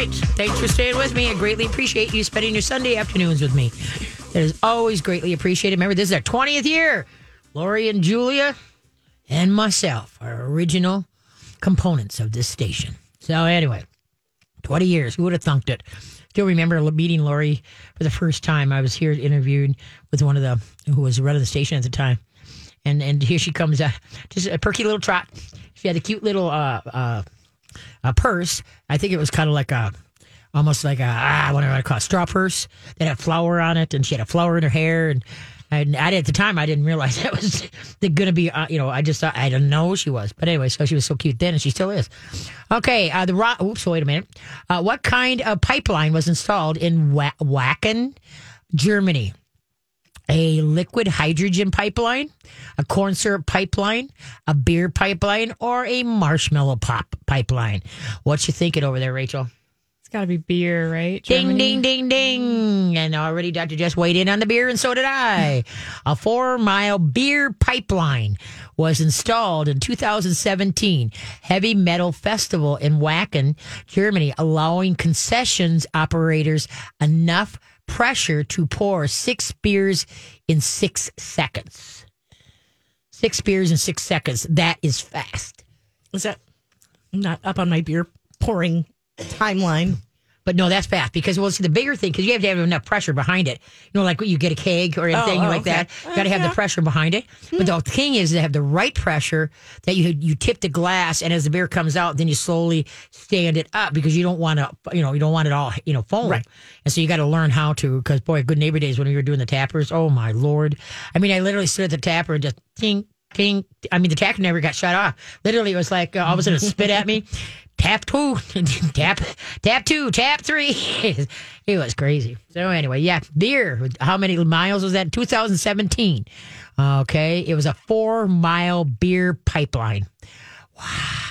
right. Thanks for staying with me. I greatly appreciate you spending your Sunday afternoons with me. That is always greatly appreciated. Remember, this is our 20th year. Lori and Julia and myself are original components of this station. So, anyway, 20 years. Who would have thunked it? Still remember meeting Lori for the first time. I was here interviewed with one of the, who was running the station at the time. And and here she comes, uh, just a perky little trot. She had a cute little uh, uh, a purse. I think it was kind of like a, almost like a, ah, what do I call it, straw purse that had flour on it. And she had a flower in her hair. And and I, at the time, I didn't realize that was going to be, uh, you know, I just thought, I didn't know who she was. But anyway, so she was so cute then, and she still is. Okay, uh, the rock, oops, wait a minute. Uh, what kind of pipeline was installed in Wa- Wacken, Germany? A liquid hydrogen pipeline, a corn syrup pipeline, a beer pipeline, or a marshmallow pop pipeline? What you thinking over there, Rachel? It's got to be beer, right? Ding, Germany? ding, ding, ding. And already Dr. Jess weighed in on the beer, and so did I. A four mile beer pipeline was installed in 2017 Heavy Metal Festival in Wacken, Germany, allowing concessions operators enough pressure to pour six beers in six seconds. Six beers in six seconds. That is fast. Is that I'm not up on my beer pouring timeline? But no, that's fast because well, see the bigger thing because you have to have enough pressure behind it. You know, like when you get a keg or anything oh, like okay. that, you got to have the pressure behind it. But the thing is to have the right pressure that you you tip the glass, and as the beer comes out, then you slowly stand it up because you don't want to, you know, you don't want it all, you know, foam. Right. And so you got to learn how to. Because boy, good neighbor days when we were doing the tappers, oh my lord! I mean, I literally stood at the tapper and just ting. King, I mean, the tapper never got shut off. Literally, it was like uh, all of a sudden it spit at me. Tap two, tap, tap two, tap three. it was crazy. So anyway, yeah, beer. How many miles was that? 2017. Okay, it was a four mile beer pipeline. Wow.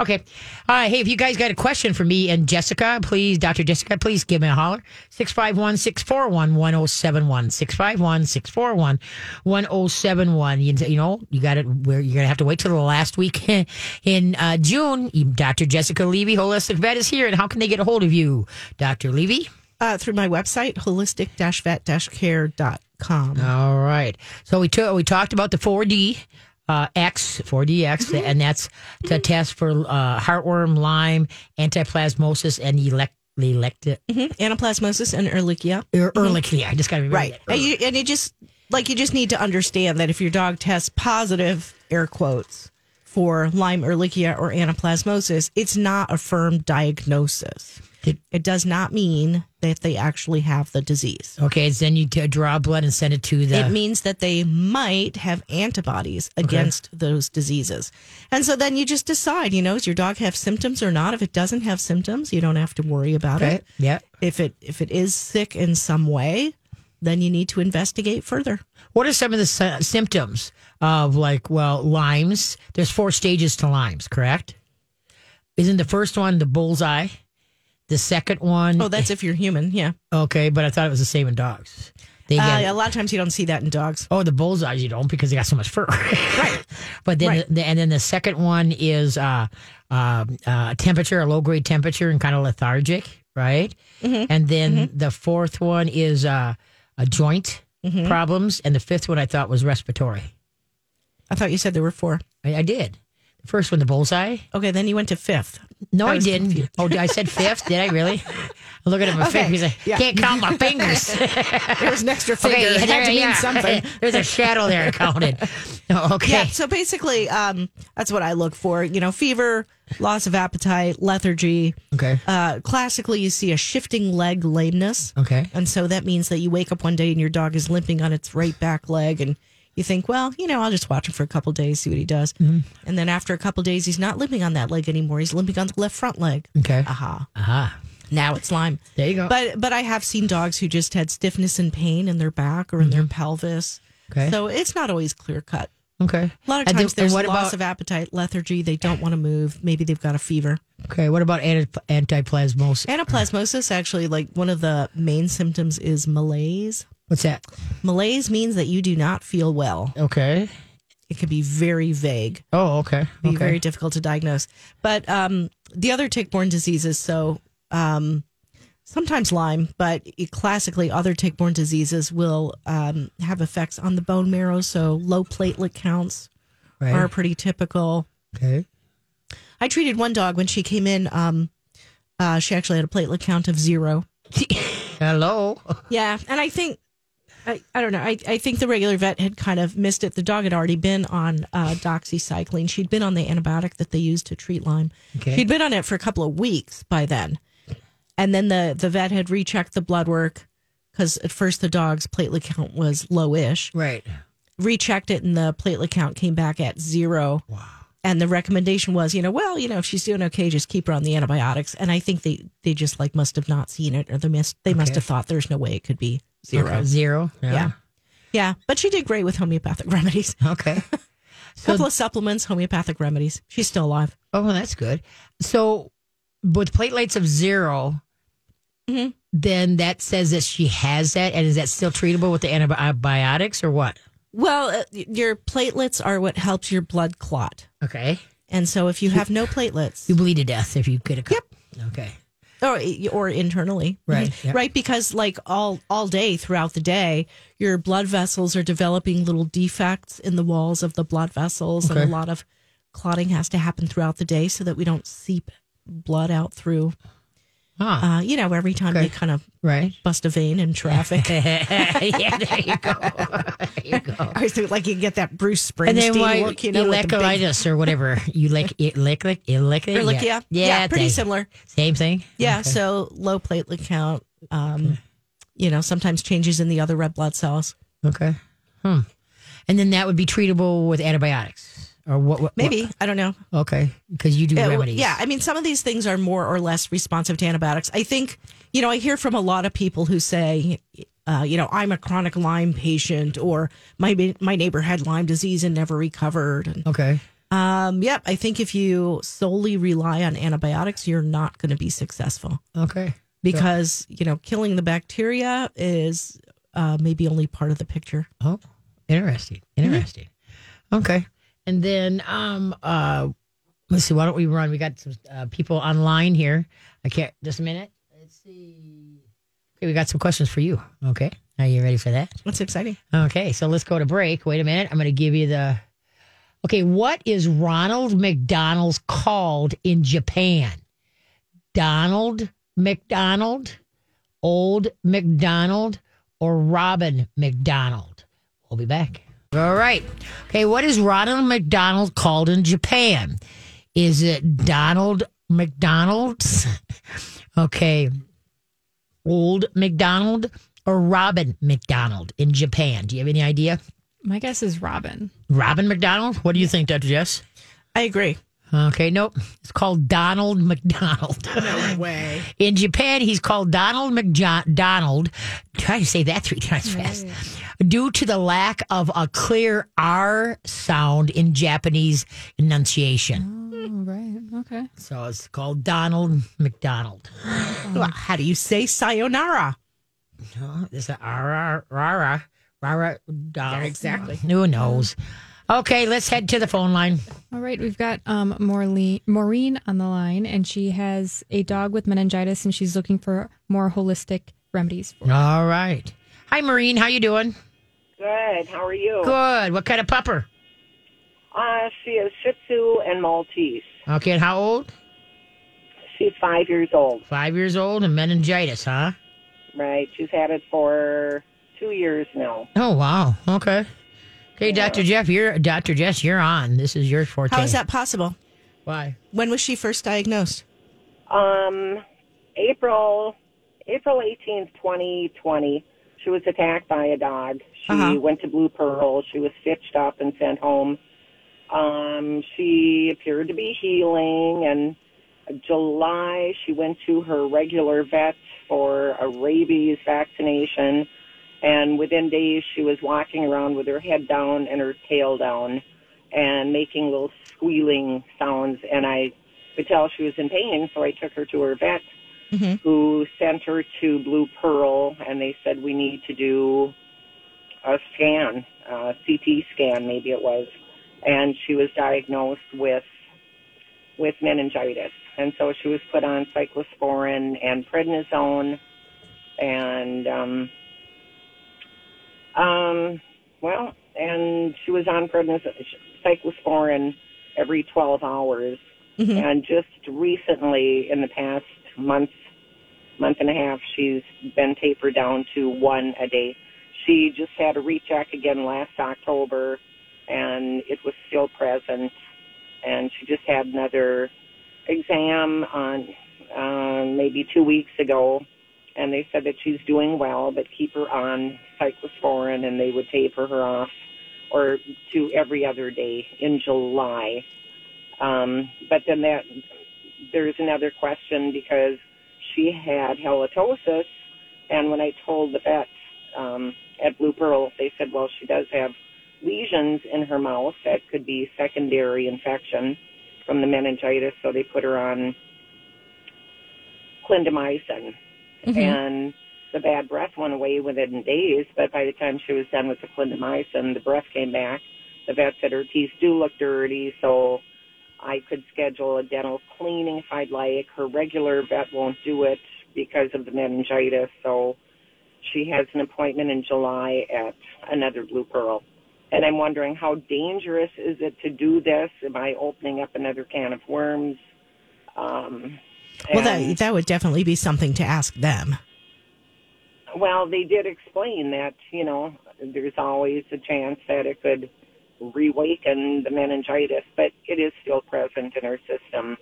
Okay. All right. Hey, if you guys got a question for me and Jessica, please, Dr. Jessica, please give me a holler. 651 641 1071. 651 641 1071. You know, you got it where you're going to have to wait till the last week in uh, June. Dr. Jessica Levy, Holistic Vet, is here. And how can they get a hold of you, Dr. Levy? Uh, through my website, holistic-vet-care.com. All right. So we took we talked about the 4D uh, X 4DX, and that's to test for uh, heartworm, Lyme, anaplasmosis, and elect elected Anaplasmosis and Ehrlichia. er, Ehrlichia. I just got to remember Right. that. And you, and you just, like, you just need to understand that if your dog tests positive, air quotes, for Lyme, Ehrlichia, or anaplasmosis, it's not a firm diagnosis. Did- It does not mean that they actually have the disease. Okay, so then you t- draw blood and send it to the. It means that they might have antibodies against those diseases. And so then you just decide, you know, does your dog have symptoms or not? If it doesn't have symptoms, you don't have to worry about okay. it. Yeah. If it if it is sick in some way, then you need to investigate further. What are some of the sy- symptoms of like well Lyme's? There's four stages to Lyme's, correct? Isn't the first one the bullseye? The second one, Oh, that's if you're human, yeah. okay, but I thought it was the same in dogs. They Uh, get a lot of times you don't see that in dogs. Oh, the bullseyes you don't because they got so much fur. right. But then, Right. The, and then the second one is uh, uh, uh, temperature, a low grade temperature, and kind of lethargic, right? Mm-hmm. And then the fourth one is uh, a joint Mm-hmm. problems, and the fifth one I thought was respiratory. I thought you said there were four. I, I did. First one, the bullseye. Okay, then you went to fifth. No, I I, didn't. confused. Oh, I said fifth? Did I really? I'm looking at my Okay, fingers. I yeah. can't count my fingers. There was an extra finger. Okay, it had there- to mean yeah. something. There's a shadow there I counted. Oh, Okay. Yeah, so basically, um, that's what I look for. You know, fever, loss of appetite, lethargy. Okay. Uh, classically, you see a shifting leg lameness. Okay. And so that means that you wake up one day and your dog is limping on its right back leg, and you think, well, you know, I'll just watch him for a couple days, see what he does. Mm-hmm. And then after a couple days, he's not limping on that leg anymore. He's limping on the left front leg. Okay. Aha. Aha. Now it's Lyme. There you go. But but I have seen dogs who just had stiffness and pain in their back or in their pelvis. Mm-hmm. Okay. So it's not always clear cut. Okay. A lot of times there's loss about, of appetite, lethargy. They don't want to move. Maybe they've got a fever. Okay. What about anti- antiplasmosis? Anaplasmosis, actually, like one of the main symptoms is malaise. What's that? Malaise means that you do not feel well. Okay. It can be very vague, Oh, okay. be Okay. very difficult to diagnose. But um, the other tick-borne diseases, so um, sometimes Lyme, but it- classically other tick-borne diseases will um, have effects on the bone marrow. So low platelet counts Right. are pretty typical. okay. I treated one dog when she came in. Um, uh, she actually had a platelet count of zero. Hello. Yeah, and I think I, I don't know. I, I think the regular vet had kind of missed it. The dog had already been on uh, doxycycline. She'd been on the antibiotic that they use to treat Lyme. Okay. She'd been on it for a couple of weeks by then, and then the the vet had rechecked the blood work because at first the dog's platelet count was lowish. Right. Rechecked it, and the platelet count came back at zero. Wow. And the recommendation was, you know, well, you know, if she's doing okay, just keep her on the antibiotics. And I think they they just like must have not seen it, or they missed they must have thought there's no way it could be zero. Okay, Zero. Yeah. Yeah. But she did great with homeopathic remedies. Okay. A couple of supplements, homeopathic remedies. She's still alive. Oh, well, that's good. So, with platelets of 0 Mm-hmm. then that says that she has that, and is that still treatable with the antibiotics or what? Well, uh, your platelets are what helps your blood clot. Okay. And so if you have no platelets, You bleed to death if you get a cup. Yep. Okay. or, or internally, Right, Mhm. yeah. right, because like all all day throughout the day, your blood vessels are developing little defects in the walls of the blood vessels, and a lot of clotting has to happen throughout the day so that we don't seep blood out through. Ah, Uh, you know, every time Okay. you kind of right. bust a vein in traffic. yeah, there you go. there you go. I always think like you get that Bruce And then Springsteen why look, you know, with the big- or whatever you like, it lick, lick, lick, look, yeah, yeah, pretty similar. Same thing. Yeah, Okay. so low platelet count. Um, you know, sometimes changes in the other red blood cells. Okay. Hmm. And then that would be treatable with antibiotics or what? what Maybe I don't know. okay, because you do Yeah, remedies. yeah, I mean, some of these things are more or less responsive to antibiotics. I think, you know, I hear from a lot of people who say, uh, you know, I'm a chronic Lyme patient, or my my neighbor had Lyme disease and never recovered. And, Okay. um, yep, I think if you solely rely on antibiotics, you're not going to be successful Okay. because you know killing the bacteria is uh, maybe only part of the picture. Oh, interesting. Interesting. Okay. And then, um, uh, let's see. Why don't we run? We got some uh, people online here. I can't. Just a minute. Let's see. Okay, we got some questions for you. Okay. Are you ready for that? That's exciting. Okay, so let's go to break. Wait a minute. I'm going to give you the. Okay, what is Ronald McDonald's called in Japan? Donald McDonald, Old McDonald, or Robin McDonald? We'll be back. All right. Okay, what is Ronald McDonald called in Japan? Is it Donald McDonald's? okay. Old McDonald or Robin McDonald in Japan? Do you have any idea? My guess is Robin. Robin McDonald? What do you think, Dr. Jess? I agree. Okay, nope. It's called Donald McDonald. No way. In Japan, he's called Donald McDonald. Try to say that three times fast. Due to the lack of a clear R sound in Japanese enunciation. Oh, right. Okay. So it's called Donald McDonald. Well, how do you say sayonara? Oh, there's a rara rara rara Donald. exactly. Who knows? Okay, let's head to the phone line. All right. We've got um, Maureen, Maureen on the line, and she has a dog with meningitis, and she's looking for more holistic remedies for. it. All right. Hi, Maureen. How you doing? Good. How are you? Good. What kind of pupper? Uh, she is Shih Tzu and Maltese. Okay, and how old? She's five years old. Five years old and meningitis, huh? Right. She's had it for two years now. Oh wow. Okay. Okay, Dr. Jeff, you're Dr. Jess, you're on. This is your forte. How is that possible? Why? When was she first diagnosed? Um, April April eighteenth, twenty twenty. She was attacked by a dog. She Uh-huh. went to Blue Pearl. She was stitched up and sent home. Um, she appeared to be healing, and July she went to her regular vet for a rabies vaccination. And within days, she was walking around with her head down and her tail down, and making little squealing sounds. And I could tell she was in pain, so I took her to her vet, who sent her to Blue Pearl, and they said we need to do a scan, a CT scan, maybe it was, and she was diagnosed with with meningitis. and so she was put on cyclosporin and prednisone, and um, um, well, and she was on prednisone, cyclosporin every 12 hours, and just recently, in the past month, month and a half, she's been tapered down to one a day. She just had a recheck again last October, and it was still present. And she just had another exam on uh, maybe two weeks ago, and they said that she's doing well, but keep her on cyclosporin, and they would taper her off or to every other day in July. Um, but then that there's another question because she had halitosis, and when I told the vet um, at Blue Pearl, they said, well, she does have lesions in her mouth that could be secondary infection from the meningitis, so they put her on clindamycin, and the bad breath went away within days. But by the time she was done with the clindamycin, the breath came back. The vet said her teeth do look dirty, so I could schedule a dental cleaning if I'd like. Her regular vet won't do it because of the meningitis, so she has an appointment in July at another Blue Pearl. And I'm wondering how dangerous is it to do this? Am I opening up another can of worms? Um, Well, and- that that would definitely be something to ask them. well, they did explain that, you know, there's always a chance that it could reawaken the meningitis, but it is still present in her system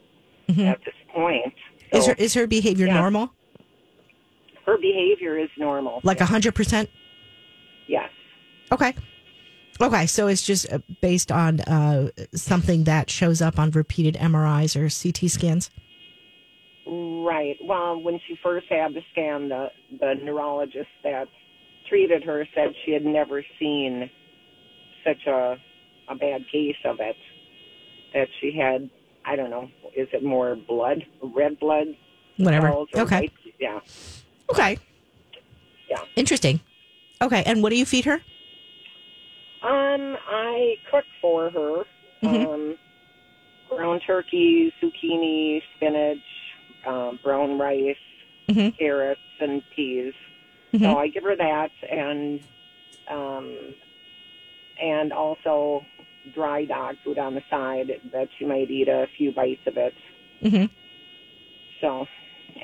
at this point. Mm-hmm. Is her is her behavior Yeah. normal? her behavior is normal. Like a hundred percent? yes. Okay. Okay, so it's just uh, based on uh, something that shows up on repeated MRIs or CT scans. Right. Well, when she first had the scan, the the neurologist that treated her said she had never seen such a a bad case of it. That she had, I don't know, is it more blood, red blood Whatever. Okay. white- Yeah. Okay. Yeah. Interesting. Okay, and what do you feed her? Um, I cook for her. Mhm. Um, ground turkey, zucchini, spinach, um, brown rice, Mhm. carrots, and peas. Mhm. So I give her that, and um, and also dry dog food on the side that she might eat a few bites of it. hmm So,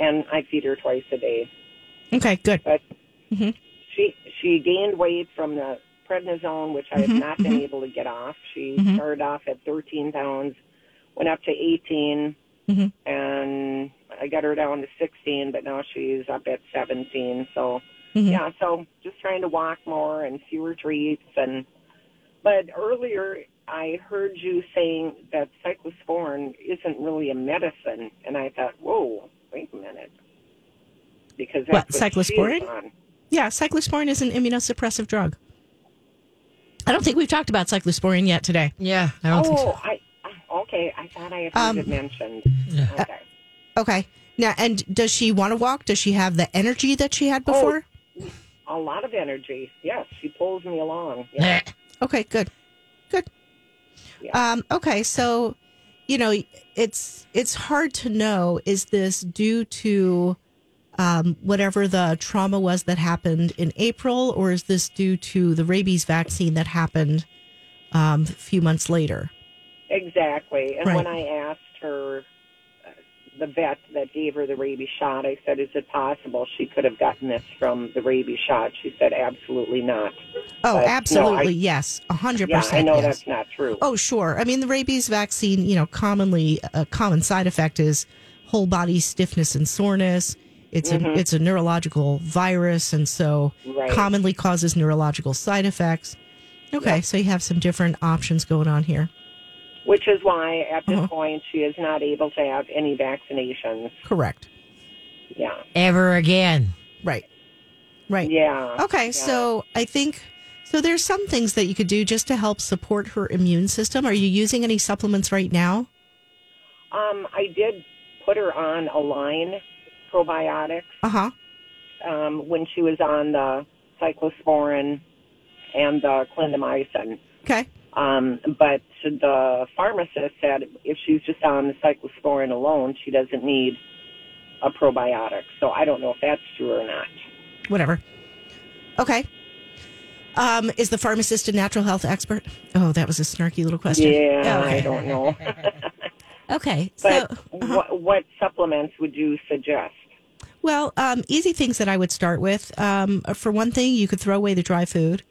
and I feed her twice a day. Okay, good. But Mhm. she she gained weight from the prednisone, which I have Mhm, not been able to get off. She Mhm. started off at 13 pounds, went up to 18, Mhm. and I got her down to 16, but now she's up at 17. So Mhm. yeah, so just trying to walk more and fewer treats and. But earlier, I heard you saying that cyclosporin isn't really a medicine, and I thought, whoa, wait a minute, because that's what, she is cyclosporin? on. Yeah, cyclosporin is an immunosuppressive drug. I don't think we've talked about cyclosporin yet today. Yeah, I don't think so. Oh, I okay. I thought I had heard Um, it mentioned. Yeah. Okay. Okay. Now, and does she want to walk? Does she have the energy that she had before? A lot of energy. Yes, she pulls me along. Yeah. Okay, good, good. Yeah. Um, okay, so you know it's it's hard to know. Is this due to um, whatever the trauma was that happened in April, or is this due to the rabies vaccine that happened um, a few months later? Exactly. And Right. when I asked her, the vet that gave her the rabies shot, I said, "Is it possible she could have gotten this from the rabies shot?" She said, "Absolutely not." Oh, But, no, absolutely, I- yes, a hundred Yeah, percent. I know yes. that's not true. Oh, sure. I mean, the rabies vaccine, you know, commonly a common side effect is whole body stiffness and soreness. It's a it's a neurological virus, and so Mm-hmm. Right. commonly causes neurological side effects. Okay, Yeah. so you have some different options going on here. Which is why, at this Uh-huh. point, she is not able to have any vaccinations. Correct. Yeah. Ever again. Right. Right. Yeah. Okay, Yeah. so I think so. There's some things that you could do just to help support her immune system. Are you using any supplements right now? Um, I did put her on a line probiotics Uh huh. um, when she was on the cyclosporin and the clindamycin. Okay. Um, but the pharmacist said if she's just on the cyclosporin alone, she doesn't need a probiotic. So I don't know if that's true or not. Whatever. Okay. Um, is the pharmacist a natural health expert? Oh, that was a snarky little question. Yeah, Okay. I don't know. Okay. So, but what, what supplements would you suggest? well, um, easy things that I would start with. Um, for one thing, you could throw away the dry food.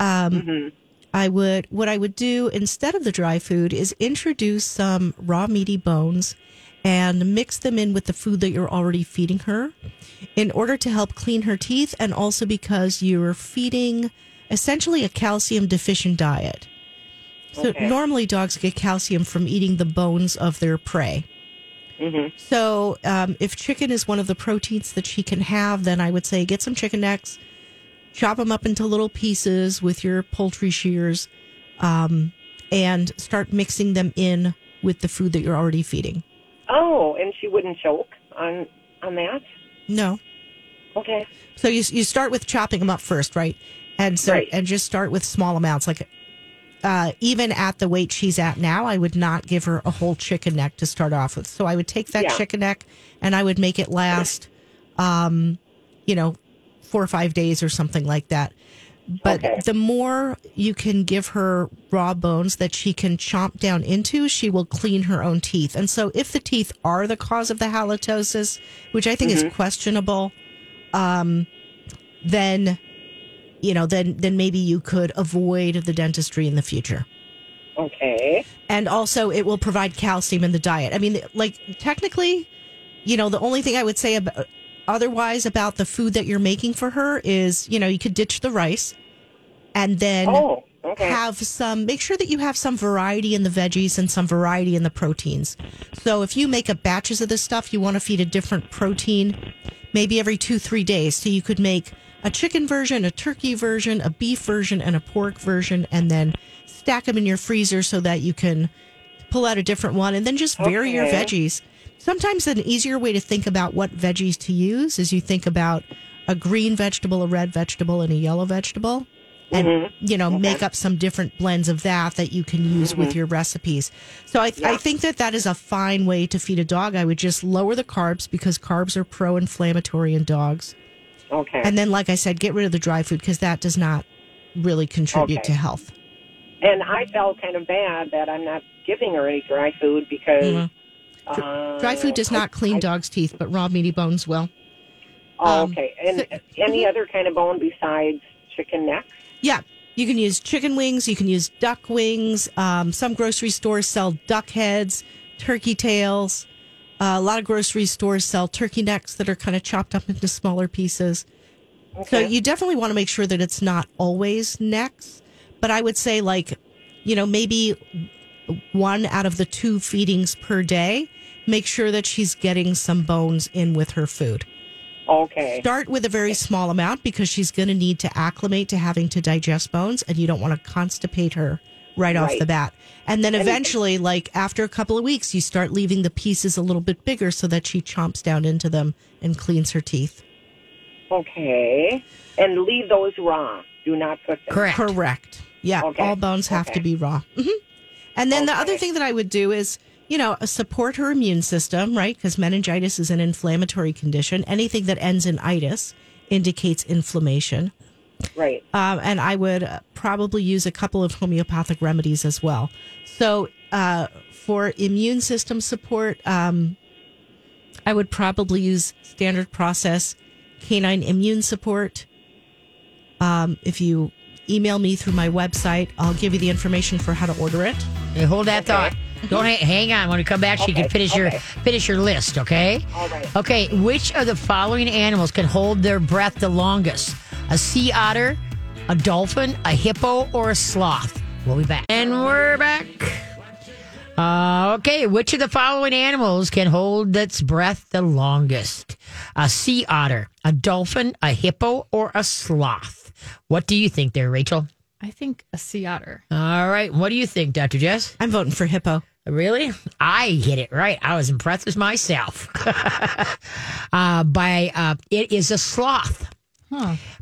Um, I would, what I would do instead of the dry food is introduce some raw meaty bones and mix them in with the food that you're already feeding her in order to help clean her teeth and also because you're feeding essentially a calcium deficient diet. So Okay. normally dogs get calcium from eating the bones of their prey. So um, if chicken is one of the proteins that she can have, then I would say get some chicken necks, chop them up into little pieces with your poultry shears, um, and start mixing them in with the food that you're already feeding. Oh, and she wouldn't choke on on that. No. Okay. So you you start with chopping them up first, right? And so Right. and just start with small amounts. Like uh, even at the weight she's at now, I would not give her a whole chicken neck to start off with. So I would take that Yeah. chicken neck and I would make it last, um, you know, four or five days or something like that. But Okay. the more you can give her raw bones that she can chomp down into, she will clean her own teeth. And so, if the teeth are the cause of the halitosis, which I think is questionable, um, then you know, then then maybe you could avoid the dentistry in the future. Okay. And also, it will provide calcium in the diet. I mean, like technically, you know, the only thing I would say about otherwise about the food that you're making for her is, you know, you could ditch the rice and then Oh, okay. have some make sure that you have some variety in the veggies and some variety in the proteins. So if you make a batches of this stuff, you want to feed a different protein maybe every 2-3 days. So you could make a chicken version, a turkey version, a beef version and a pork version and then stack them in your freezer so that you can pull out a different one and then just vary your veggies. Sometimes an easier way to think about what veggies to use is you think about a green vegetable, a red vegetable, and a yellow vegetable. And mm-hmm. you know, make up some different blends of that that you can use with mm-hmm. your recipes. So I, I think that that is a fine way to feed a dog. I would just lower the carbs because carbs are pro-inflammatory in dogs, Okay. and then, like I said, get rid of the dry food because that does not really contribute Okay. to health. And I felt kind of bad that I'm not giving her any dry food because mm-hmm. Uh, Dry food does not clean dogs' teeth, but raw meaty bones will. Oh, um, okay. And any other kind of bone besides chicken necks? Yeah. You can use chicken wings. You can use duck wings. Um, some grocery stores sell duck heads, turkey tails. Uh, a lot of grocery stores sell turkey necks that are kind of chopped up into smaller pieces. So you definitely want to make sure that it's not always necks. But I would say, like, you know, maybe one out of the two feedings per day, make sure that she's getting some bones in with her food. Okay. Start with a very small amount because she's going to need to acclimate to having to digest bones, and you don't want to constipate her right, off the bat. And then eventually, like after a couple of weeks, you start leaving the pieces a little bit bigger so that she chomps down into them and cleans her teeth. Okay. And leave those raw. Do not cook them. Correct. Correct. Yeah, Okay. all bones have to be raw. hmm And then the other thing that I would do is, you know, a support her immune system, right? Because meningitis is an inflammatory condition. Anything that ends in itis indicates inflammation. Right. um, and I would uh, probably use a couple of homeopathic remedies as well. So, uh, for immune system support, um, I would probably use standard process canine immune support. Um, if you email me through my website, I'll give you the information for how to order it. Hey, hold that thought. Don't ha- hang on. When we come back, she can Okay, finish your finish your list. Okay. All right. Okay. Which of the following animals can hold their breath the longest? A sea otter, a dolphin, a hippo, or a sloth? We'll be back. And we're back. Uh, okay, which of the following animals can hold its breath the longest? A sea otter, a dolphin, a hippo, or a sloth? What do you think there, Rachel? I think a sea otter. All right, what do you think, Dr. Jess? I'm voting for hippo. Really? I hit it right. I was impressed with myself. uh, by uh, it is a sloth.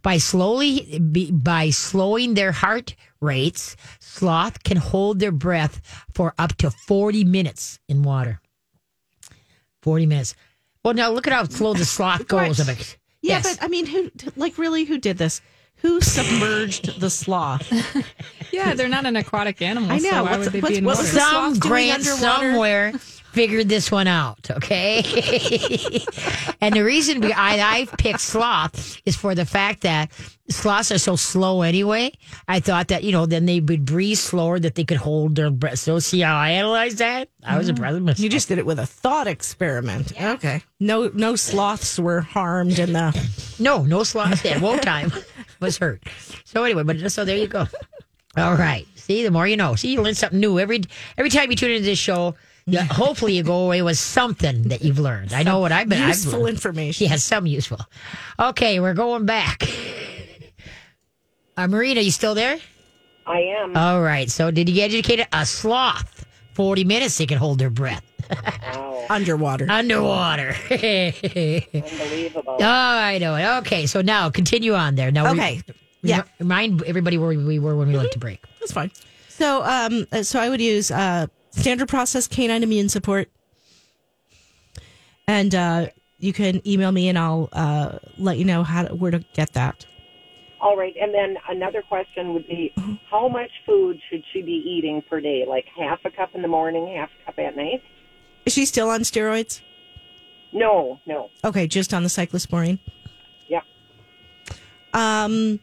By slowly be, by slowing their heart rates, sloth can hold their breath for up to 40 minutes in water. 40 minutes. Well, now look at how slow the sloth goes. Of it. Yeah, Yes. but I mean, who like really who did this? Who submerged the sloth? Yeah, they're not an aquatic animal. I know. So why would they what's- be in water? some sloth grant somewhere figured this one out, okay? and the reason we, I, I picked sloth is for the fact that sloths are so slow anyway. I thought that, you know, then they would breathe slower that they could hold their breath. So see how I analyzed that? I was impressed mm-hmm. with myself. You just did it with a thought experiment. Okay. No, no sloths were harmed in the. No, no sloth at one time was hurt. So anyway, but so there you go. All right. See, the more you know. See, you learn something new every every time you tune into this show. Yeah, hopefully you go away with something that you've learned. I know what I've been. I've Useful learned. information. Yeah, some useful. Okay, we're going back. Uh, Marina, you still there? I am. All right. So, did you educate a sloth? Forty minutes they can hold their breath wow, Underwater. underwater. unbelievable. Oh, I know it. Okay, so now continue on there. Now, re- Okay. Yeah. Remind everybody where we were when we went to break. That's fine. So, um, uh, so I would use uh, standard process canine immune support, and uh, you can email me and I'll uh, let you know how to, where to get that. All right, and then another question would be, how much food should she be eating per day? Like half a cup in the morning, half a cup at night? Is she still on steroids? No, no. Okay, just on the cyclosporine. Yeah. Um,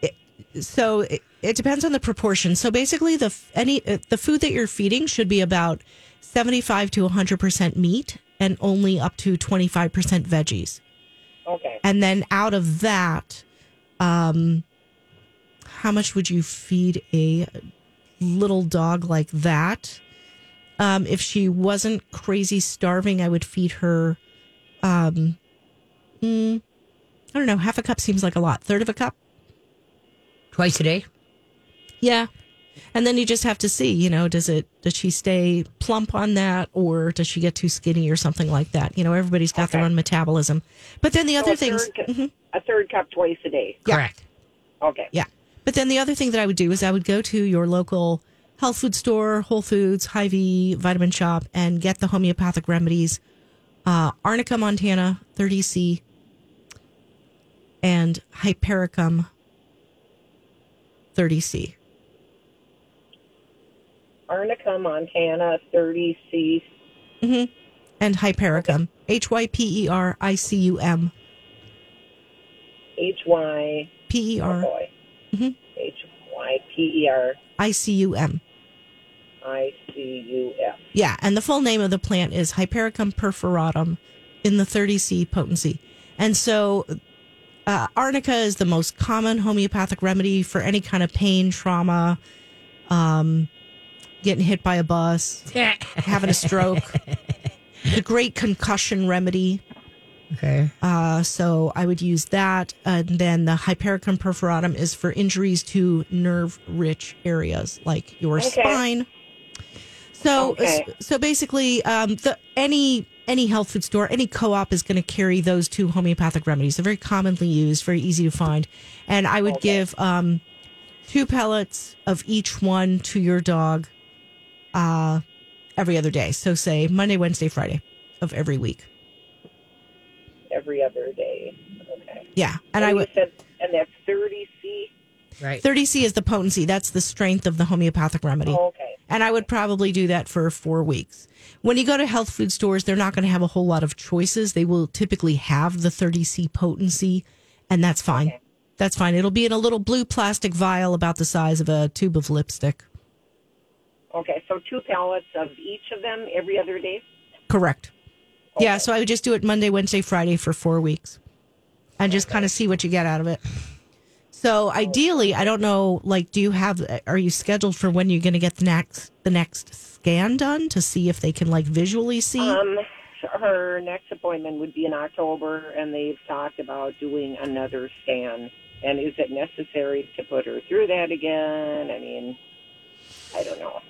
it, so it, it depends on the proportion. So basically, the any uh, the food that you're feeding should be about seventy five to hundred percent meat and only up to twenty five percent veggies. Okay. And then out of that, um, how much would you feed a little dog like that? Um, if she wasn't crazy starving, I would feed her. Um, mm, I don't know. Half a cup seems like a lot. Third of a cup. Twice a day? Yeah. And then you just have to see, you know, does it does she stay plump on that or does she get too skinny or something like that? You know, everybody's got their own metabolism. But then the So other things third cu- A third cup twice a day. Yeah. Correct. Okay. Yeah. But then the other thing that I would do is I would go to your local health food store, Whole Foods, Hy-Vee, Vitamin Shoppe, and get the homeopathic remedies. Uh, Arnica montana, 30C, and Hypericum, 30C. Arnica, Montana, 30C. And Hypericum, H Y P E R I C U M, H-Y, P E R boy. H-Y-P-E-R. I C U M. I-C-U-F. Yeah, and the full name of the plant is Hypericum perforatum in the 30C potency. And so uh, arnica is the most common homeopathic remedy for any kind of pain, trauma, um, getting hit by a bus, having a stroke. the great concussion remedy. Okay. Uh, so I would use that. And then the Hypericum perforatum is for injuries to nerve rich areas like your Okay. spine. So, Okay. so basically, um, the any any health food store, any co-op is going to carry those two homeopathic remedies. They're very commonly used, very easy to find, and I would give um, two pellets of each one to your dog uh, every other day. So, say Monday, Wednesday, Friday of every week. Every other day. Okay. Yeah, and I would. said, and that's 30C? Right. 30C is the potency. That's the strength of the homeopathic remedy. Oh, okay. And I would probably do that for four weeks. When you go to health food stores, they're not going to have a whole lot of choices. They will typically have the 30C potency, and that's fine. That's fine. It'll be in a little blue plastic vial about the size of a tube of lipstick. Okay, so two pallets of each of them every other day? Correct. Yeah, so I would just do it Monday, Wednesday, Friday for four weeks and just kind of see what you get out of it. So ideally, I don't know, like, do you have, are you scheduled for when you're going to get the next, the next scan done to see if they can like visually see? Um, her next appointment would be in October, and they've talked about doing another scan. And is it necessary to put her through that again? I mean, I don't know.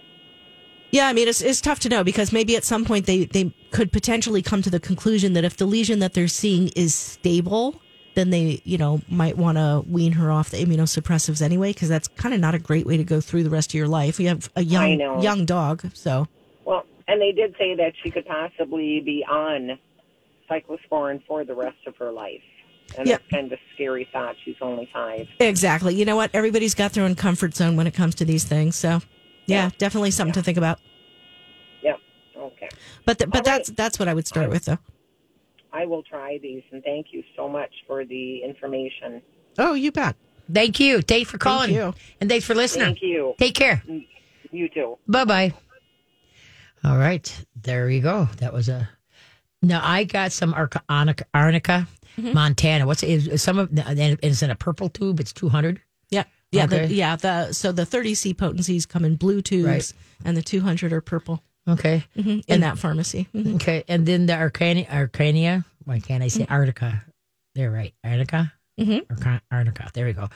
Yeah, I mean, it's, it's tough to know because maybe at some point they, they could potentially come to the conclusion that if the lesion that they're seeing is stable, then they, you know, might want to wean her off the immunosuppressives anyway, because that's kind of not a great way to go through the rest of your life. You have a young young dog, so Well, and they did say that she could possibly be on cyclosporin for the rest of her life. And Yep. that's kind of a scary thought. She's only five. exactly. You know what? Everybody's got their own comfort zone when it comes to these things. So, yeah, definitely something to think about. Yeah. Okay. But th- but All that's that's what I would start with, though. I will try these, and thank you so much for the information. Oh, you bet. Thank you. Thanks for calling. you. And thanks for listening. Thank you. Take care. You too. Bye bye. All right. There you go. That was a. No, I got some arnica, arnica Mm-hmm. Montana. What's is, is some of and it's in a purple tube. It's two hundred. Yeah. Yeah, Okay. the, yeah. The so the 30C potencies come in blue tubes, Right. and the 200 are purple Okay. mhm, in that pharmacy. Mhm. Okay. And then the Arcania, Arcania. Why can't I say Mm-hmm. Artica? They're right. Arnica. Mhm. Arca- Arnica. There we go.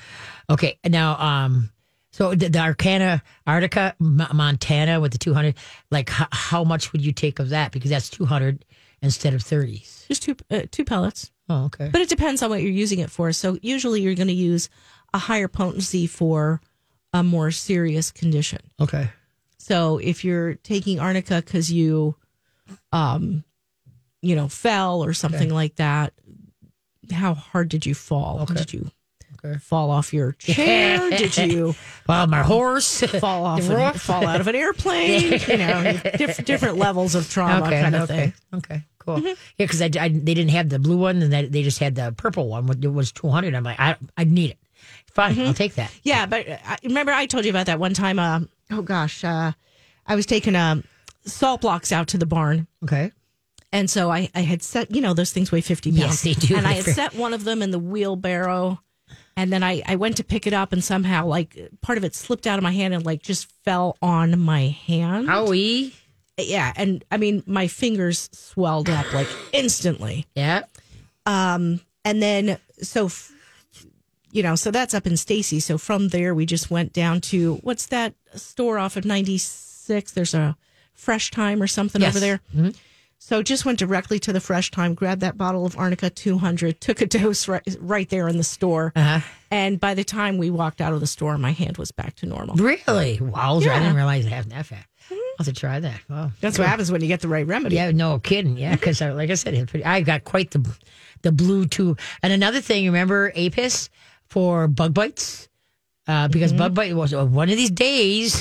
Okay. Now, um, so the, the Arcana, Artica, Mo- Montana with the two hundred. Like, how, how much would you take of that? Because that's two hundred instead of thirties. Just two uh, two pellets. Oh, okay. But it depends on what you're using it for. So usually you're going to use a higher potency for a more serious condition. Okay. So if you're taking arnica because you, um, you know, fell or something like that, how hard did you fall? Okay. Did you Okay. fall off your chair? did you Well, my horse. fall off? The An, fall out of an airplane? you know, diff- different levels of trauma okay. kind of okay. thing. Okay. Cool. Yeah, because I, I they didn't have the blue one, and they, they just had the purple one. It was two hundred. I'm like, I I need it. Fine, I'll take that. Yeah, but I, remember I told you about that one time. Uh, oh gosh, uh, I was taking um, salt blocks out to the barn. Okay. And so I, I had set, you know, those things weigh 50 pounds. Yes, they do. And I had set one of them in the wheelbarrow. And then I, I went to pick it up and somehow, like, part of it slipped out of my hand and, like, just fell on my hand. Howie. Yeah. And I mean, my fingers swelled up, like, instantly. Yeah. Um, and then, so, f- you know, so that's up in Stacy. So from there, we just went down to what's that store off of 96? There's a Fresh Thyme or something Yes. over there. So just went directly to the Fresh Thyme, grabbed that bottle of Arnica 200, took a dose right, right there in the store. Uh huh. And by the time we walked out of the store, my hand was back to normal. Really? Wowzer! I didn't realize it happened that fast. I'll have to try that. Wow. That's what happens when you get the right remedy. Yeah, no kidding. Yeah, because like I said, I got quite the the blue tube. And another thing, remember Apis for bug bites? Uh, because Mm-hmm. bug bite was uh, one of these days,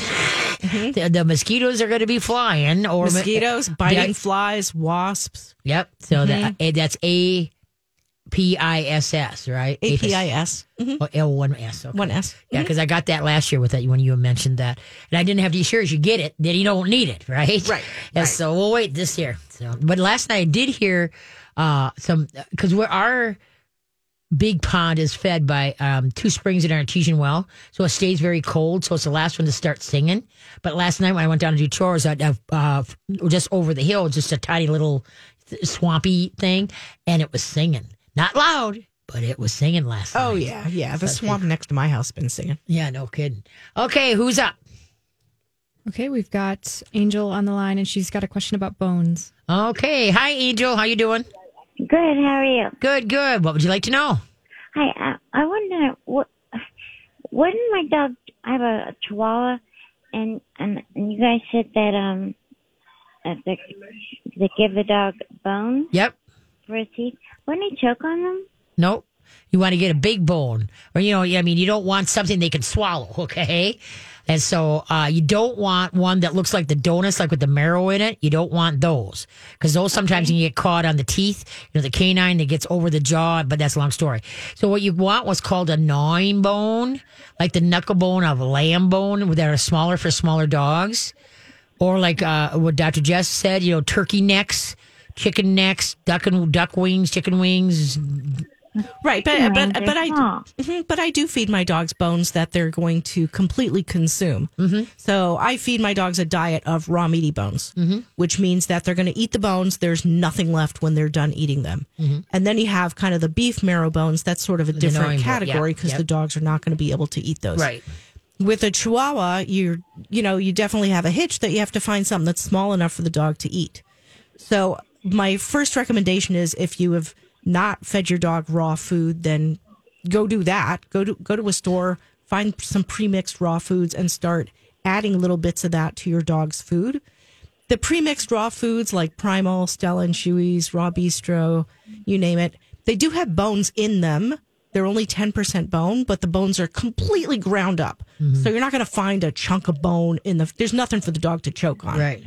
the, the mosquitoes are going to be flying or Mosquitoes, biting Yeah. flies, wasps, Yep. So Mm-hmm. that that's A P I S S, right? APIS, Mhm. Oh, L one S. One S. Yeah, because I got that last year with that when you mentioned that, and I didn't have to be sure as you get it that you don't need it, right? Right, Yeah. right. So we'll wait this year. So, but last night I did hear uh, some because we're our big pond is fed by um, two springs in our artesian well, so it stays very cold. So it's the last one to start singing. But last night when I went down to do chores, I uh, just over the hill, just a tiny little swampy thing, and it was singing, not loud. But it was singing last night. Oh, yeah. Yeah. The swamp next to my house been singing. Yeah, no kidding. Okay, who's up? Okay, we've got Angel on the line, and she's got a question about bones. Okay, hi Angel, how you doing? Good. How are you? Good, good. What would you like to know? Hi. I, I wonder what. Wouldn't my dog? I have a, Chihuahua, and, and and you guys said that um, that they, they give the dog bones Yep. for his teeth. Wouldn't he choke on them? Nope. You want to get a big bone, or you know, I mean, you don't want something they can swallow. Okay. And so uh, you don't want one that looks like the donuts, like with the marrow in it. You don't want those because those sometimes can get caught on the teeth. You know, the canine that gets over the jaw, but that's a long story. So what you want was called a gnawing bone, like the knuckle bone of lamb bone, that are smaller for smaller dogs. or like uh, what Dr. Jess said, you know, turkey necks, chicken necks, duck and duck wings, chicken wings. Right, but Yeah, but but I small. Mhm, but I do feed my dogs bones that they're going to completely consume. Mm-hmm. So I feed my dogs a diet of raw meaty bones, mm-hmm. which means that they're going to eat the bones. There's nothing left when they're done eating them. And then you have kind of the beef marrow bones. That's sort of a gnawing different category yep, because yep. the dogs are not going to be able to eat those. Right. With a Chihuahua, you're you know you definitely have a hitch that you have to find something that's small enough for the dog to eat. So my first recommendation is if you have not fed your dog raw food, then go do that. Go to go to a store, find some pre-mixed raw foods and start adding little bits of that to your dog's food. The pre-mixed raw foods like Primal, Stella and Chewy's, Raw Bistro, you name it, they do have bones in them. They're only 10% bone, but the bones are completely ground up. Mm-hmm. So you're not going to find a chunk of bone in the there's nothing for the dog to choke on. Right.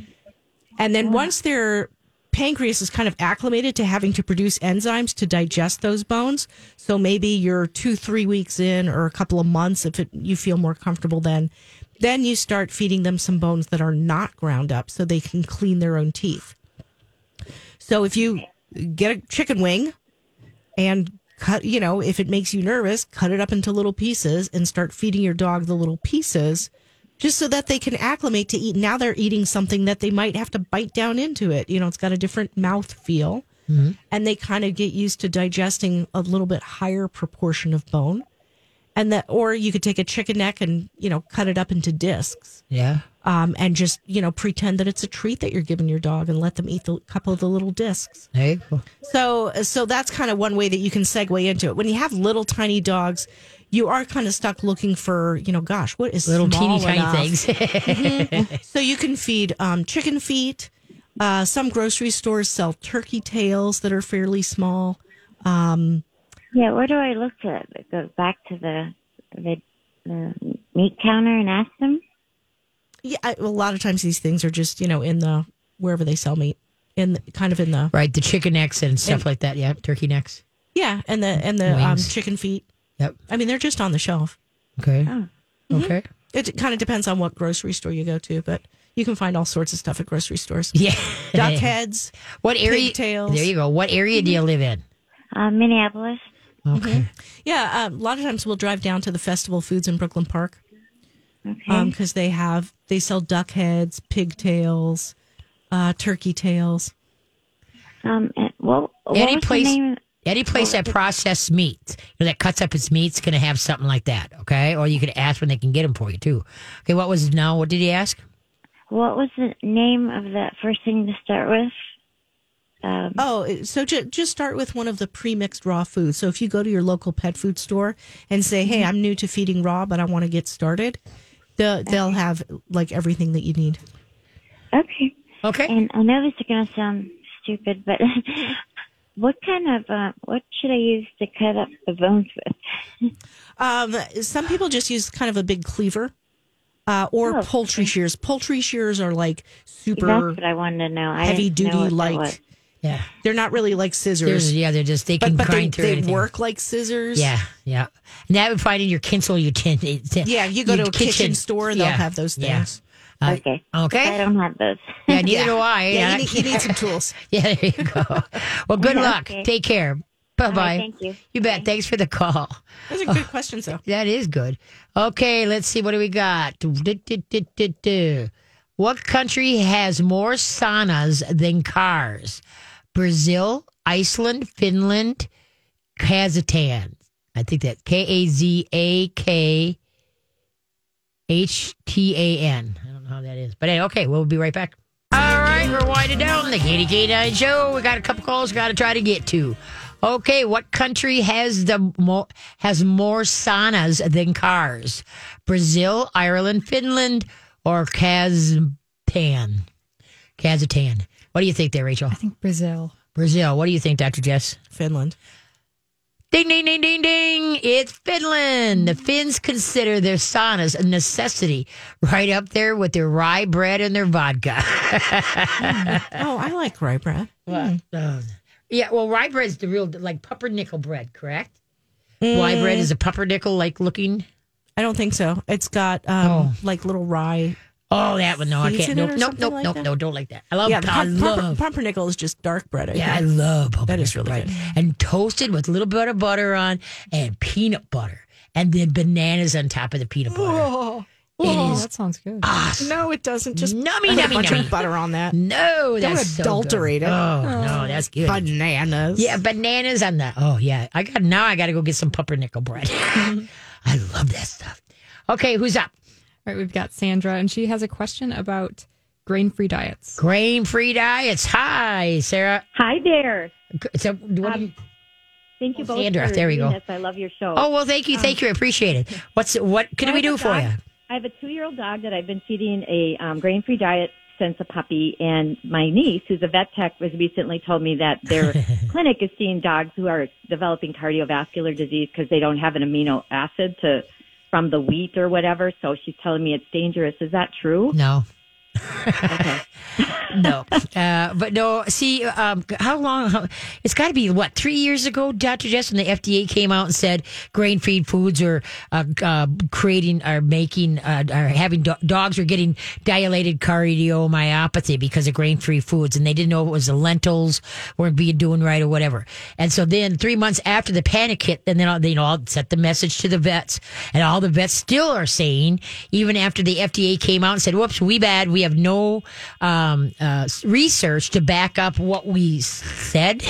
And then once their pancreas is kind of acclimated to having to produce enzymes to digest those bones, so maybe you're two, three weeks in or a couple of months if it, you feel more comfortable then, then you start feeding them some bones that are not ground up so they can clean their own teeth. So if you get a chicken wing and cut, you know, if it makes you nervous, cut it up into little pieces and start feeding your dog the little pieces just so that they can acclimate to eat. Now they're eating something that they might have to bite down into it. You know, it's got a different mouth feel and they kind of get used to digesting a little bit higher proportion of bone. And that, or you could take a chicken neck and, you know, cut it up into discs Yeah. um, and just, you know, pretend that it's a treat that you're giving your dog and let them eat the couple of the little discs. Go. So, so that's kind of one way that you can segue into it. When you have little tiny dogs, you are kind of stuck looking for, you know, gosh, what is Little small teeny tiny enough? things. So you can feed um, chicken feet. Uh, some grocery stores sell turkey tails that are fairly small. Yeah, where do I look to go back to the the, the meat counter and ask them? Yeah, I, a lot of times these things are just you know in the wherever they sell meat, in the, kind of in the right. The chicken necks and stuff like that. Yeah. Turkey necks. yeah, and the and the um, chicken feet. Yep. I mean, they're just on the shelf. Okay. Mm-hmm. Okay. It kind of depends on what grocery store you go to, but you can find all sorts of stuff at grocery stores. Yeah. Duck heads. What area? Pigtails. There you go. What area do you live in? Uh, Minneapolis. Okay. Yeah, um, a lot of times we'll drive down to the Festival Foods in Brooklyn Park Okay. because they have they sell duck heads, pigtails, uh, turkey tails. Um, and what, what Any was place- the name? Any place that processes meat, you know, that cuts up its meat's going to have something like that. Okay. Or you could ask when they can get them for you too. Okay. What was now? What did he ask? What was the name of that first thing to start with? Um, Oh, so ju- just start with one of the pre-mixed raw foods. So if you go to your local pet food store and say, "Hey, I'm new to feeding raw, but I want to get started," the, they'll have like everything that you need. okay. Okay. And I know this is going to sound stupid, but what kind of uh, what should I use to cut up the bones with? Um, some people just use kind of a big cleaver. Uh, or Oh, poultry shears. Poultry shears are like super. That's super what I wanted to know. I heavy didn't know duty, what like. Yeah. they're not really like scissors, There's, yeah. They're just they can but but they, grind through they anything. work like scissors. Yeah. Yeah. And that would find in your Kinsel utensil. Yeah, you go to a kitchen store, Yeah, they'll have those Yeah. things. Uh, Okay. I don't have those. Yeah. Neither Yeah. do I. Yeah, you need, you need some tools. Yeah, there you go. Well, good luck. Okay. Take care. Bye bye. thank you. You bet. Thanks for the call. Those are good questions, though. That is good. Okay, let's see. What do we got? What country has more saunas than cars? Brazil, Iceland, Finland, Kazakhstan. I think that K A Z A K H T A N. I don't know how that is. But hey, okay, we'll be right back. All right, we're winding down the Katie K9 show. We got a couple calls we got to try to get to. Okay, what country has the more has more saunas than cars? Brazil, Ireland, Finland, or Kazakhstan? Kazakhstan. What do you think there, Rachel? I think Brazil. Brazil. What do you think, Dr. Jess? Finland. Ding, ding, ding, ding, ding. It's Finland. The Finns consider their saunas a necessity, right up there with their rye bread and their vodka. Oh, I like rye bread. Oh. Yeah, well, rye bread's the real, like pumpernickel bread, correct? Rye bread is a pumpernickel like looking. I don't think so. It's got um, Oh. like little rye. Oh, that one. No, I can't. in it Nope, or nope, nope, like nope, no, don't like that. I love, yeah, the I pum- pumper- love. pumpernickel is just dark bread. I yeah, I think. love pumpernickel That is really bread. good. And toasted with a little bit of butter on and peanut butter. And then bananas on top of the peanut butter. Oh, It Oh, that sounds good. awesome. no, it doesn't. Just Nummy, put a nummy, bunch nummy. of butter on that. No, Don't that's so adulterate good. it. Oh, no, oh. that's good. Bananas. Yeah, bananas on that. Oh yeah, I got now. I got to go get some pumpernickel bread. I love that stuff. Okay, who's up? All right, we've got Sandra, and she has a question about grain-free diets. Grain free diets. Hi, Sarah. Hi there. So, what do you, Thank you both. Sandra, for there we go. This. I love your show. Oh well, thank you, thank you, I appreciate it. What's what can we do for dog- you? I have a two-year-old dog that I've been feeding a um, grain-free diet since a puppy, and my niece, who's a vet tech, was recently told me that their clinic is seeing dogs who are developing cardiovascular disease because they don't have an amino acid to from the wheat or whatever. So she's telling me it's dangerous. Is that true? No. No, uh, but no. See, um, how long? How, it's got to be what three years ago, Doctor Jess, when the FDA came out and said grain-free foods are uh, uh, creating, are making, uh, are having do- dogs are getting dilated cardiomyopathy because of grain-free foods, and they didn't know it was the lentils weren't being doing right or whatever. And so then three months after the panic hit, and then you know I'll set the message to the vets, and all the vets still are saying, even after the FDA came out and said, "Whoops, we bad, we have no." Um, uh, research to back up what we said.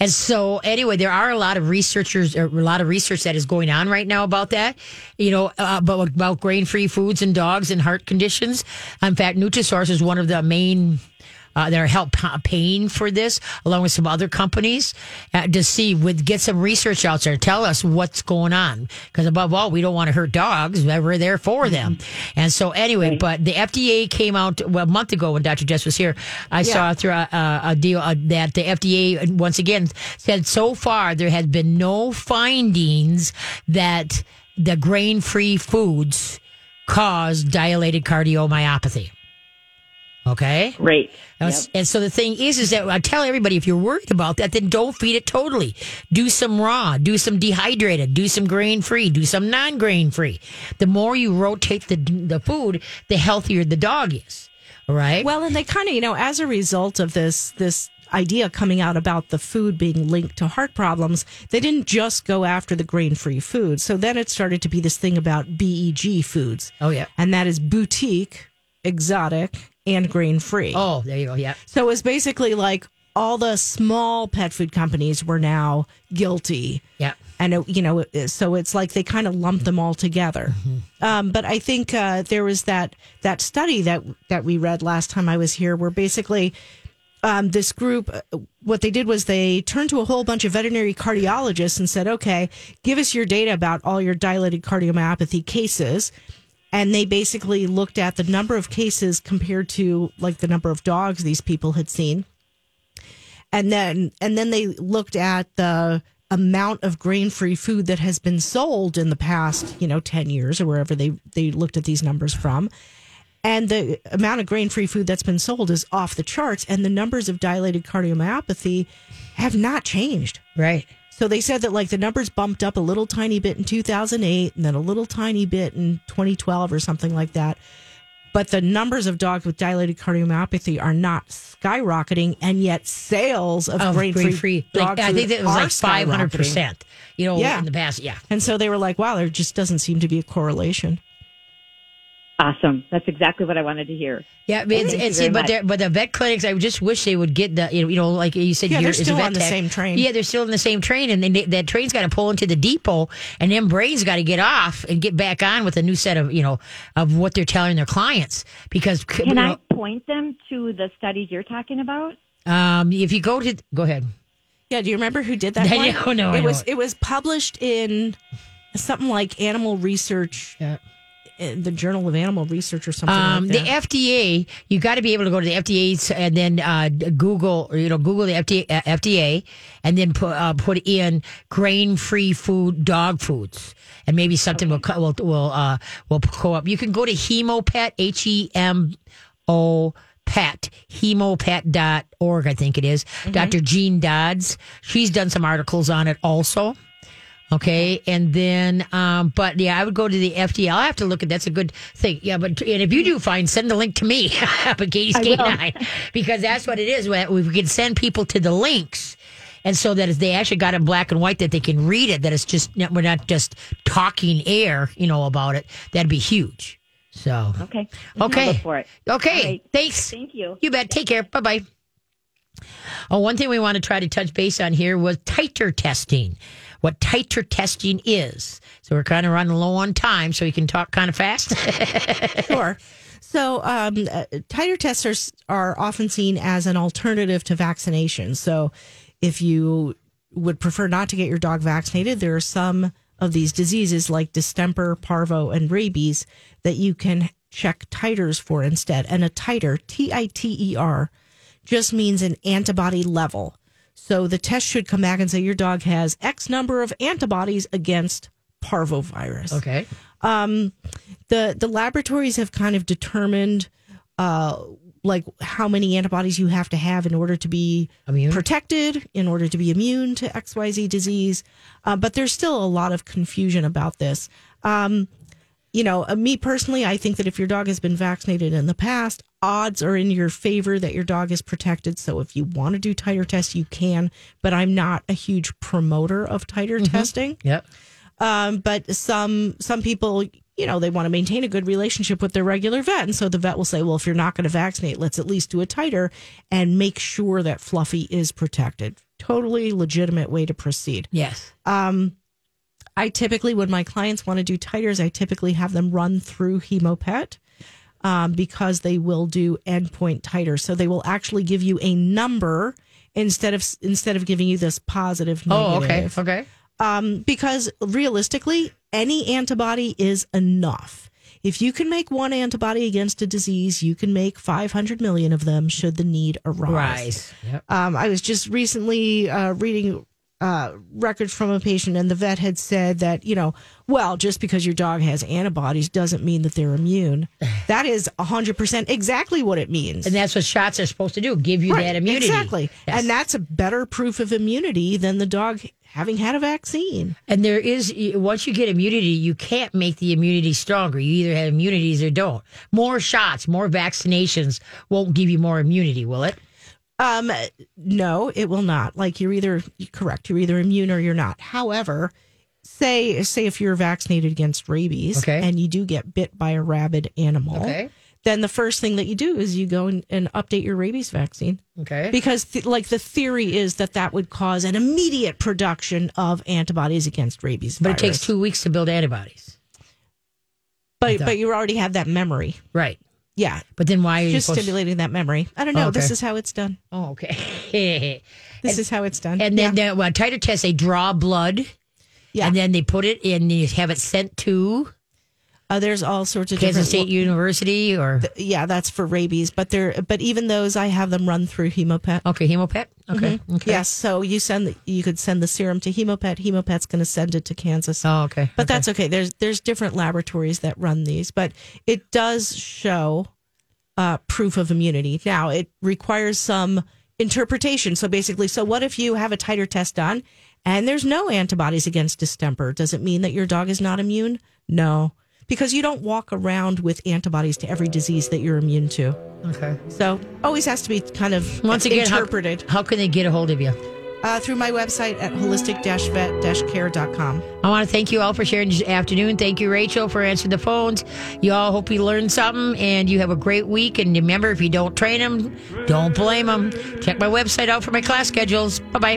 And so, anyway, there are a lot of researchers, or a lot of research that is going on right now about that. You know, uh, about, about grain-free foods and dogs and heart conditions. In fact, Nutrisource is one of the main. Uh, that are help paying for this, along with some other companies, uh, to see would get some research out there. Tell us what's going on, because above all, we don't want to hurt dogs. We're there for them, and so anyway. But the FDA came out well, a month ago when Dr. Jess was here. I saw through a, a, a deal uh, that the FDA once again said so far there has been no findings that the grain-free foods cause dilated cardiomyopathy. Okay. Great. And Yep. And so the thing is, is that I tell everybody if you're worried about that, then don't feed it totally. Do some raw, do some dehydrated, do some grain free, do some non grain free. The more you rotate the the food, the healthier the dog is. All right. Well, and they kind of, you know, as a result of this, this idea coming out about the food being linked to heart problems, they didn't just go after the grain free food. So then it started to be this thing about BEG foods. oh yeah. And that is boutique, exotic, and grain free. Oh, there you go. Yeah. So it was basically like all the small pet food companies were now guilty. Yeah. And, it, you know, it- so it's like they kind of lumped them all together. Um, but I think uh, there was that that study that that we read last time I was here, where basically um, this group, uh, what they did was they turned to a whole bunch of veterinary cardiologists and said, okay, give us your data about all your dilated cardiomyopathy cases. And they basically looked at the number of cases compared to like the number of dogs these people had seen. And then, and then they looked at the amount of grain-free food that has been sold in the past, you know, 10 years or wherever they, they looked at these numbers from and the amount of grain-free food that's been sold is off the charts and the numbers of dilated cardiomyopathy have not changed Right. So they said that like the numbers bumped up a little tiny bit in 2008 and then a little tiny bit in 2012 or something like that but the numbers of dogs with dilated cardiomyopathy are not skyrocketing and yet sales of, Of grain free. dog Like, I think that was like five hundred percent. You know, Yeah. in the past. Yeah. and so they were like wow there just doesn't seem to be a correlation Awesome. That's exactly what I wanted to hear. Yeah, but it's, it's but much. but the vet clinics, I just wish they would get the you know, you know like you said, Yeah, here they're is a still vet on the same train. Yeah, they're still in the same train, and then they, that train's got to pull into the depot, and then brains got to get off and get back on with a new set of you know of what they're telling their clients because you Can know, I point them to the studies you're talking about? um, if you go to go ahead. Yeah, do you remember who did that? I one? know, no, it know was it. it was published in something like Animal Research, Yeah. In the Journal of Animal Research or something Um, like the. FDA, you got to be able to go to the FDA and then uh, Google, or, you know, Google the FDA, uh, FDA and then put uh, put in grain free food, dog foods, and maybe something will co- will will uh, will go up. You can go to Hemopet, H E M O pet hemopet.org i think it is. dr jean dodds she's done some articles on it also Okay, and then, um, but yeah, I would go to the FDA. I'll have to look at that's a good thing. Yeah, but and if you do find, send the link to me, but Katie's K9, because that's what it is. We we can send people to the links, and so that if they actually got it black and white, that they can read it. That it's just we're not just talking air, you know, about it. That'd be huge. So Okay. I'll okay, for it. okay, right. thanks. Thank you. You bet. Take care. Bye bye. Oh, one thing we want to try to touch base on here was titer testing. What titer testing is. So we're kind of running low on time, so we can talk kind of fast. Sure. So, um, uh, titer testers are often seen as an alternative to vaccination. So, if you would prefer not to get your dog vaccinated, there are some of these diseases like distemper, parvo, and rabies that you can check titers for instead. And a titer, T I T E R, just means an antibody level. So the test should come back and say your dog has X number of antibodies against parvovirus Okay. Um, the the laboratories have kind of determined uh like how many antibodies you have to have in order to be Immune? protected in order to be immune to xyz disease uh, but there's still a lot of confusion about this um you know uh, me personally i think that if your dog has been vaccinated in the past odds are in your favor that your dog is protected so if you want to do titer tests you can but i'm not a huge promoter of titer testing Yep. um, but some some people, you know, they want to maintain a good relationship with their regular vet, and so the vet will say, "Well, if you're not going to vaccinate, let's at least do a titer and make sure that Fluffy is protected." Totally legitimate way to proceed. Yes. I typically, when my clients want to do titers, I typically have them run through Hemopet um, because they will do endpoint titers. So they will actually give you a number instead of instead of giving you this positive. Oh, okay. Okay. um, because realistically, any antibody is enough. If you can make one antibody against a disease, you can make 500 million of them should the need arise. Rise. Yep. Um, I was just recently uh, reading uh, records from a patient, and the vet had said that, you know, well, just because your dog has antibodies doesn't mean that they're immune. That is 100% exactly what it means. And that's what shots are supposed to do give you Right, that immunity. Exactly. Yes. And that's a better proof of immunity than the dog having had a vaccine. And there is once you get immunity, you can't make the immunity stronger. You either have immunities or don't. More shots, more vaccinations won't give you more immunity, will it? Um, no, it will not. Like you're either correct, you're either immune or you're not. However, say say if you're vaccinated against rabies Okay. and you do get bit by a rabid animal, Okay. then the first thing that you do is you go and, and update your rabies vaccine Okay. because th- like the theory is that that would cause an immediate production of antibodies against rabies. But it takes two weeks to build antibodies. But but you already have that memory. Right. Yeah, But then why are you just supposed stimulating that memory. I don't know. Oh, This is how it's done. Oh, okay. This is how it's done. and then yeah. the well, titer test, they draw blood. Yeah. And then they put it in, you have it sent to uh, there's all sorts of Kansas different State University or yeah, that's for rabies. But they're but even those I have them run through Hemopet. okay, hemopet. Okay. Mm-hmm. Okay. Yes, so you send the, you could send the serum to Hemopet. Hemopet's going to send it to Kansas. Oh, okay. But okay. that's okay. There's there's different laboratories that run these, but it does show uh, proof of immunity. Now it requires some interpretation. So basically, so what if you have a titer test done and there's no antibodies against distemper? Does it mean that your dog is not immune? No, because you don't walk around with antibodies to every disease that you're immune to. okay. So always has to be kind of Once again, how- interpreted How, can they get a hold of you? uh, through my website at holistic-vet-care.com. I want to thank you all for sharing this afternoon. Thank you, Rachel, for answering the phones. You all hope you learned something and you have a great week. And remember, if you don't train them, don't blame them. Check my website out for my class schedules. Bye bye.